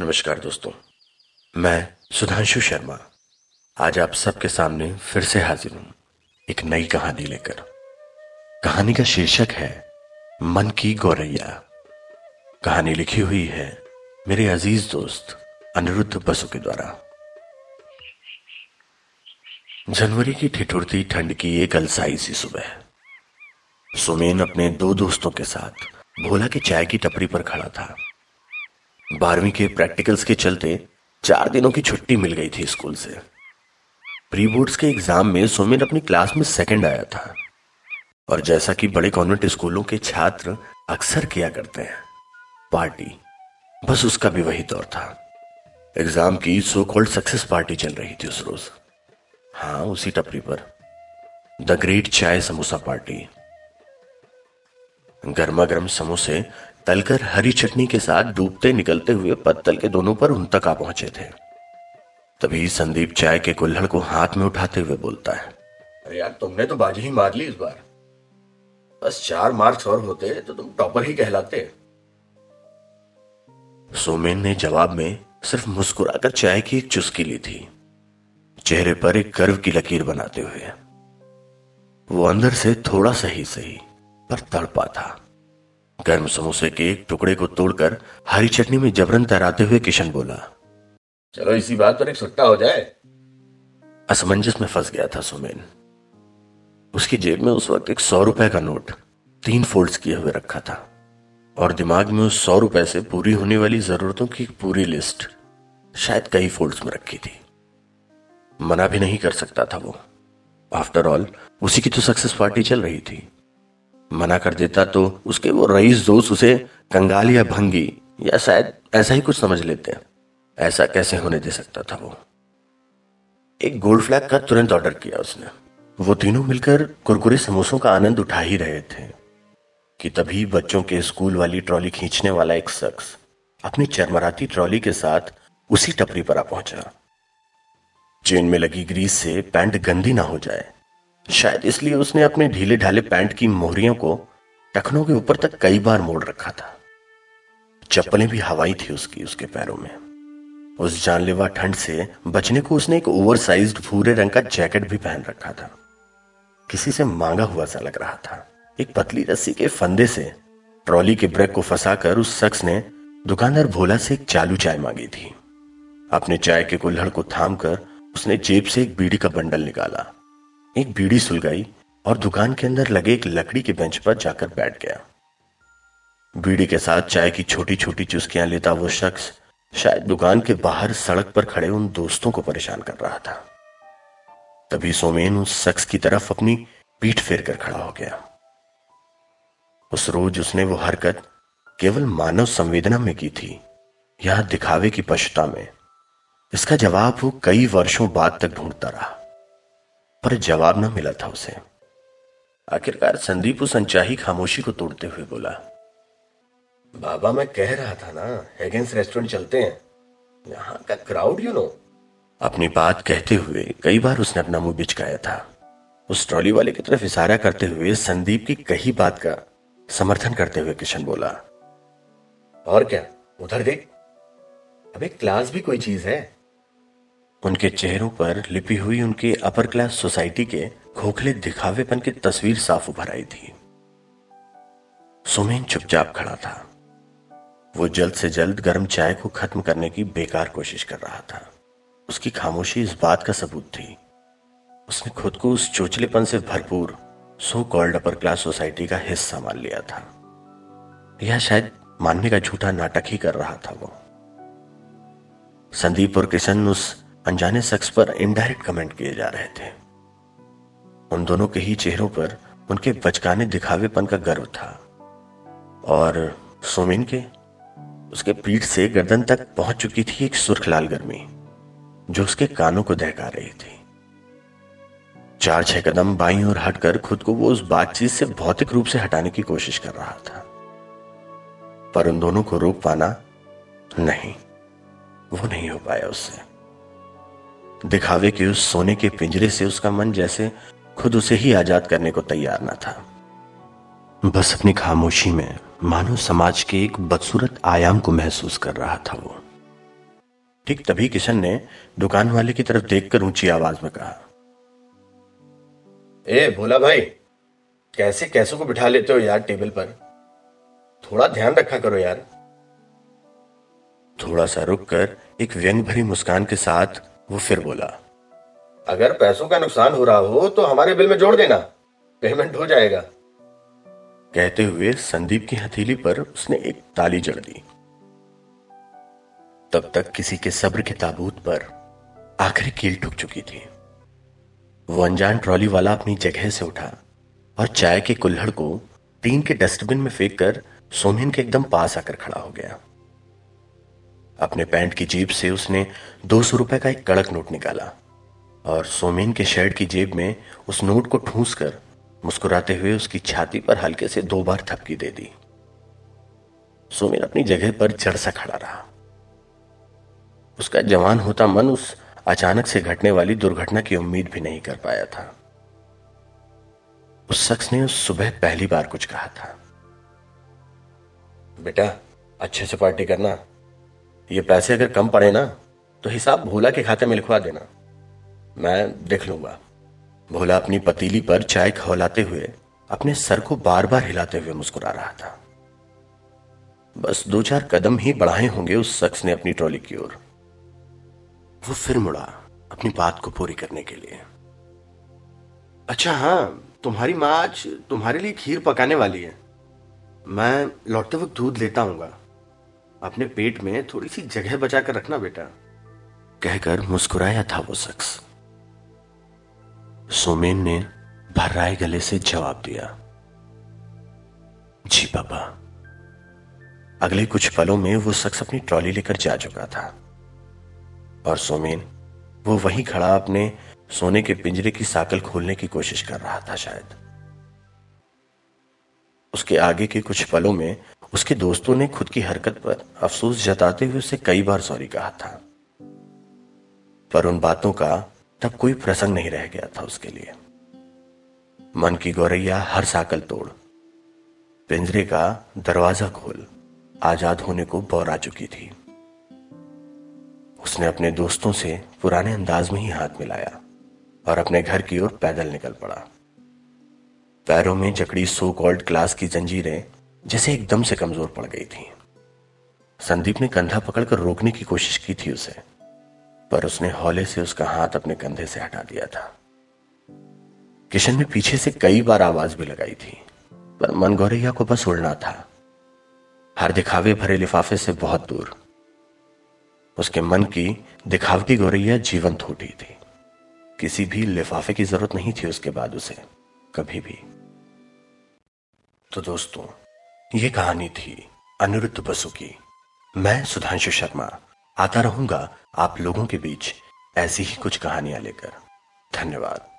नमस्कार दोस्तों। मैं सुधांशु शर्मा। आज आप सबके सामने फिर से हाजिर हूँ एक नई कहानी लेकर। कहानी का शीर्षक है, मन की गौरैया। कहानी लिखी हुई है मेरे अज़ीज़ दोस्त अनिरुद्ध बसु के द्वारा। जनवरी की ठिठुरती ठंड की एक अलसाई सी सुबह। सुमेन अपने दो दोस्तों के साथ भोला के चाय की टपरी पर खड़ा था। बारहवीं के प्रैक्टिकल्स के चलते चार दिनों की छुट्टी मिल गई थी स्कूल से। प्री बोर्ड्स के एग्ज़ाम में सुमिन अपनी क्लास में सेकंड आया था। और जैसा कि बड़े कॉन्वेंट स्कूलों के छात्र अक्सर किया करते हैं, पार्टी, बस उसका भी वही दौर था। एग्ज़ाम की सो कॉल्ड सक्सेस पार्टी चल रही थी उस रोज। हाँ उसी टपरी पर। द ग्रेट चाय समोसा पार्टी गर्मा गर्म समोसे तलकर हरी चटनी के साथ डूबते निकलते हुए पत्तल के दोनों पर उन तक आ पहुँचे थे। तभी संदीप चाय के कुल्हड़ को हाथ में उठाते हुए बोलता है, अरे यार, तुमने तो बाजी ही मार ली इस बार। बस चार मार्क्स और होते तो तुम टॉपर ही कहलाते। सोमेन ने जवाब में सिर्फ़ मुस्कुराकर चाय की एक चुस्की ली थी, चेहरे पर एक गर्व की लकीर बनाते हुए। वो अंदर से थोड़ा सही सही, पर तड़पा था। गर्म समोसे के एक टुकड़े को तोड़कर हरी चटनी में जबरन तैराते हुए किशन बोला चलो इसी बात पर एक सुट्टा हो जाए। असमंजस में फंस गया था सुमेन। उसकी जेब में उस वक्त एक सौ रुपए का नोट तीन फोल्ड्स किए हुए रखा था और दिमाग में उस सौ रुपए से पूरी होने वाली जरूरतों की एक पूरी लिस्ट शायद कई फोल्ड्स में रखी थी। मना भी नहीं कर सकता था वो। आफ्टर ऑल उसी की तो सक्सेस पार्टी चल रही थी। मना कर देता तो उसके वो रईस दोस्त उसे कंगाल या भंगी, या शायद ऐसा ही कुछ समझ लेते हैं। ऐसा कैसे होने दे सकता था वो? एक गोल्ड फ्लैग का तुरंत ऑर्डर किया उसने। वो तीनों मिलकर कुरकुरे समोसों का आनंद उठा ही रहे थे, कि तभी बच्चों के स्कूल वाली ट्रॉली खींचने वाला एक शख्स अपनी चरमराती ट्रॉली के साथ उसी टपरी पर आ पहुँचा चेन में लगी ग्रीस से पैंट गंदी ना हो जाए। शायद इसलिए उसने अपने ढीले ढाले पैंट की मोहरियों को टखनों के ऊपर तक कई बार मोड़ रखा था। चप्पलें भी हवाई थी उसकी, उसके पैरों में। उस जानलेवा ठंड से बचने को उसने एक ओवर साइज़ भूरे रंग का जैकेट भी पहन रखा था। किसी से मांगा हुआ सा लग रहा था। एक पतली रस्सी के फंदे से ट्रॉली के ब्रेक को फंसाकर उस शख्स ने दुकानदार भोला से एक चालू चाय मांगी थी। अपने चाय के कुल्हड़ को थाम कर उसने जेब से एक बीड़ी का बंडल निकाला। एक बीड़ी सुलगाई और दुकान के अंदर लगे एक लकड़ी के बेंच पर जाकर बैठ गया। बीड़ी के साथ चाय की छोटी छोटी चुस्कियाँ लेता वो शख्स शायद दुकान के बाहर सड़क पर खड़े उन दोस्तों को परेशान कर रहा था। तभी सोमेन उस शख्स की तरफ़ अपनी पीठ फेर कर खड़ा हो गया। उस रोज उसने वो हरकत केवल मानव संवेदना में की थी, या दिखावे की पशुता में। इसका जवाब वो कई वर्षों बाद तक ढूंढता रहा। पर जवाब न मिला था उसे। आखिरकार संदीप उस अनचाही खामोशी को तोड़ते हुए बोला, बाबा, मैं कह रहा था ना हेगेंस रेस्टोरेंट चलते हैं। यहाँ का क्राउड यू नो अपनी बात कहते हुए कई बार उसने अपना मुँह बिचकाया था। उस ट्रॉली वाले की तरफ़ इशारा करते हुए संदीप की कही बात का समर्थन करते हुए किशन बोला, और क्या, उधर देख, अबे क्लास भी कोई चीज़ है? उनके चेहरों पर लिपी हुई उनके अपर क्लास सोसाइटी के खोखले दिखावेपन की तस्वीर साफ़ उभर आई थी। सुमेन चुपचाप खड़ा था। वो जल्द से जल्द गर्म चाय को खत्म करने की बेकार कोशिश कर रहा था। उसकी खामोशी इस बात का सबूत थी। उसने खुद को उस चोचलेपन से भरपूर so called upper class society का हिस्सा मान लिया था। यह शायद मानने का झूठा नाटक ही कर रहा था वो। संदीप और किशन उस अनजाने शख्स पर इनडायरेक्ट कमेंट किए जा रहे थे। उन दोनों के ही चेहरों पर उनके बचकाने दिखावेपन का गर्व था। और सोमिन के, उसके पीठ से गर्दन तक पहुँच चुकी थी एक सुर्ख लाल गर्मी, जो उसके कानों को दहका रही थी। चार छह कदम बाई और हटकर खुद को वो उस बातचीत से भौतिक रूप से हटाने की कोशिश कर रहा था। पर उन दोनों को रोक पाना नहीं, वो नहीं हो पाया उससे। दिखावे के उस सोने के पिंजरे से उसका मन जैसे खुद उसे ही आज़ाद करने को तैयार न था। बस अपनी खामोशी में मानो समाज के एक बदसूरत आयाम को महसूस कर रहा था वो। ठीक तभी किशन ने दुकान वाले की तरफ़ देखकर ऊँची आवाज़ में कहा ए भोला भाई कैसे कैसों को बिठा लेते हो यार टेबल पर? थोड़ा ध्यान रखा करो यार। थोड़ा सा रुककर एक व्यंग भरी मुस्कान के साथ वो फिर बोला, अगर पैसों का नुकसान हो रहा हो तो हमारे बिल में जोड़ देना, पेमेंट हो जाएगा. कहते हुए संदीप की हथेली पर उसने एक ताली जड़ दी। तब तक किसी के सब्र के ताबूत पर आखिरी कील ठुक चुकी थी। वो अनजान ट्रॉली वाला अपनी जगह से उठा और चाय के कुल्हड़ को टीन के डस्टबिन में फेंक कर सोमेन के एकदम पास आकर खड़ा हो गया। अपने पैंट की जेब से उसने दो सौ रुपए का एक कड़क नोट निकाला और सोमेन के शर्ट की जेब में उस नोट को ठूंस कर मुस्कुराते हुए उसकी छाती पर हल्के से दो बार थपकी दे दी। सोमेन अपनी जगह पर जड़ सा खड़ा रहा। उसका जवान होता मन उस अचानक से घटने वाली दुर्घटना की उम्मीद भी नहीं कर पाया था। उस शख्स ने उस सुबह पहली बार कुछ कहा था। बेटा, अच्छे से पार्टी करना। ये पैसे अगर कम पड़े ना तो हिसाब भोला के खाते में लिखवा देना। मैं देख लूँगा। भोला अपनी पतीली पर चाय खौलाते हुए अपने सर को बार बार हिलाते हुए मुस्कुरा रहा था। बस दो चार कदम ही बढ़ाए होंगे उस शख्स ने अपनी ट्रॉली की ओर। वो फिर मुड़ा अपनी बात को पूरी करने के लिए। अच्छा हाँ तुम्हारी माँ आज तुम्हारे लिए खीर पकाने वाली है। मैं लौटते वक्त दूध लेता हूँगा। अपने पेट में थोड़ी सी जगह बचा कर रखना, बेटा। कहकर मुस्कुराया था वो शख्स। सोमेन ने भर्राए गले से जवाब दिया, जी पापा। अगले कुछ पलों में वो शख्स अपनी ट्रॉली लेकर जा चुका था। और सोमेन, वो वहीं खड़ा अपने सोने के पिंजरे की साकल खोलने की कोशिश कर रहा था शायद। उसके आगे के कुछ पलों में उसके दोस्तों ने खुद की हरकत पर अफसोस जताते हुए उसे कई बार सॉरी कहा था। पर उन बातों का तब कोई प्रसंग नहीं रह गया था उसके लिए। मन की गौरैया हर साकल तोड़। पिंजरे का दरवाज़ा खोल आज़ाद होने को बौरा चुकी थी। उसने अपने दोस्तों से पुराने अंदाज में ही हाथ मिलाया और अपने घर की ओर पैदल निकल पड़ा। पैरों में जकड़ी सो कॉल्ड क्लास की जंजीरें जैसे एकदम से कमज़ोर पड़ गई थी। संदीप ने कंधा पकड़कर रोकने की कोशिश की थी उसे, पर उसने हौले से उसका हाथ अपने कंधे से हटा दिया था। किशन ने पीछे से कई बार आवाज़ भी लगाई थी, पर मन गौरैया को बस उड़ना था। हर दिखावे भरे लिफाफे से बहुत दूर। उसके मन की दिखावटी गौरैया जीवंत उठी थी। किसी भी लिफाफे की ज़रूरत नहीं थी उसके बाद उसे, कभी भी। तो दोस्तों ये कहानी थी अनिरुद्ध बसु की। मैं सुधांशु शर्मा, आता रहूँगा आप लोगों के बीच ऐसी ही कुछ कहानियाँ लेकर। धन्यवाद।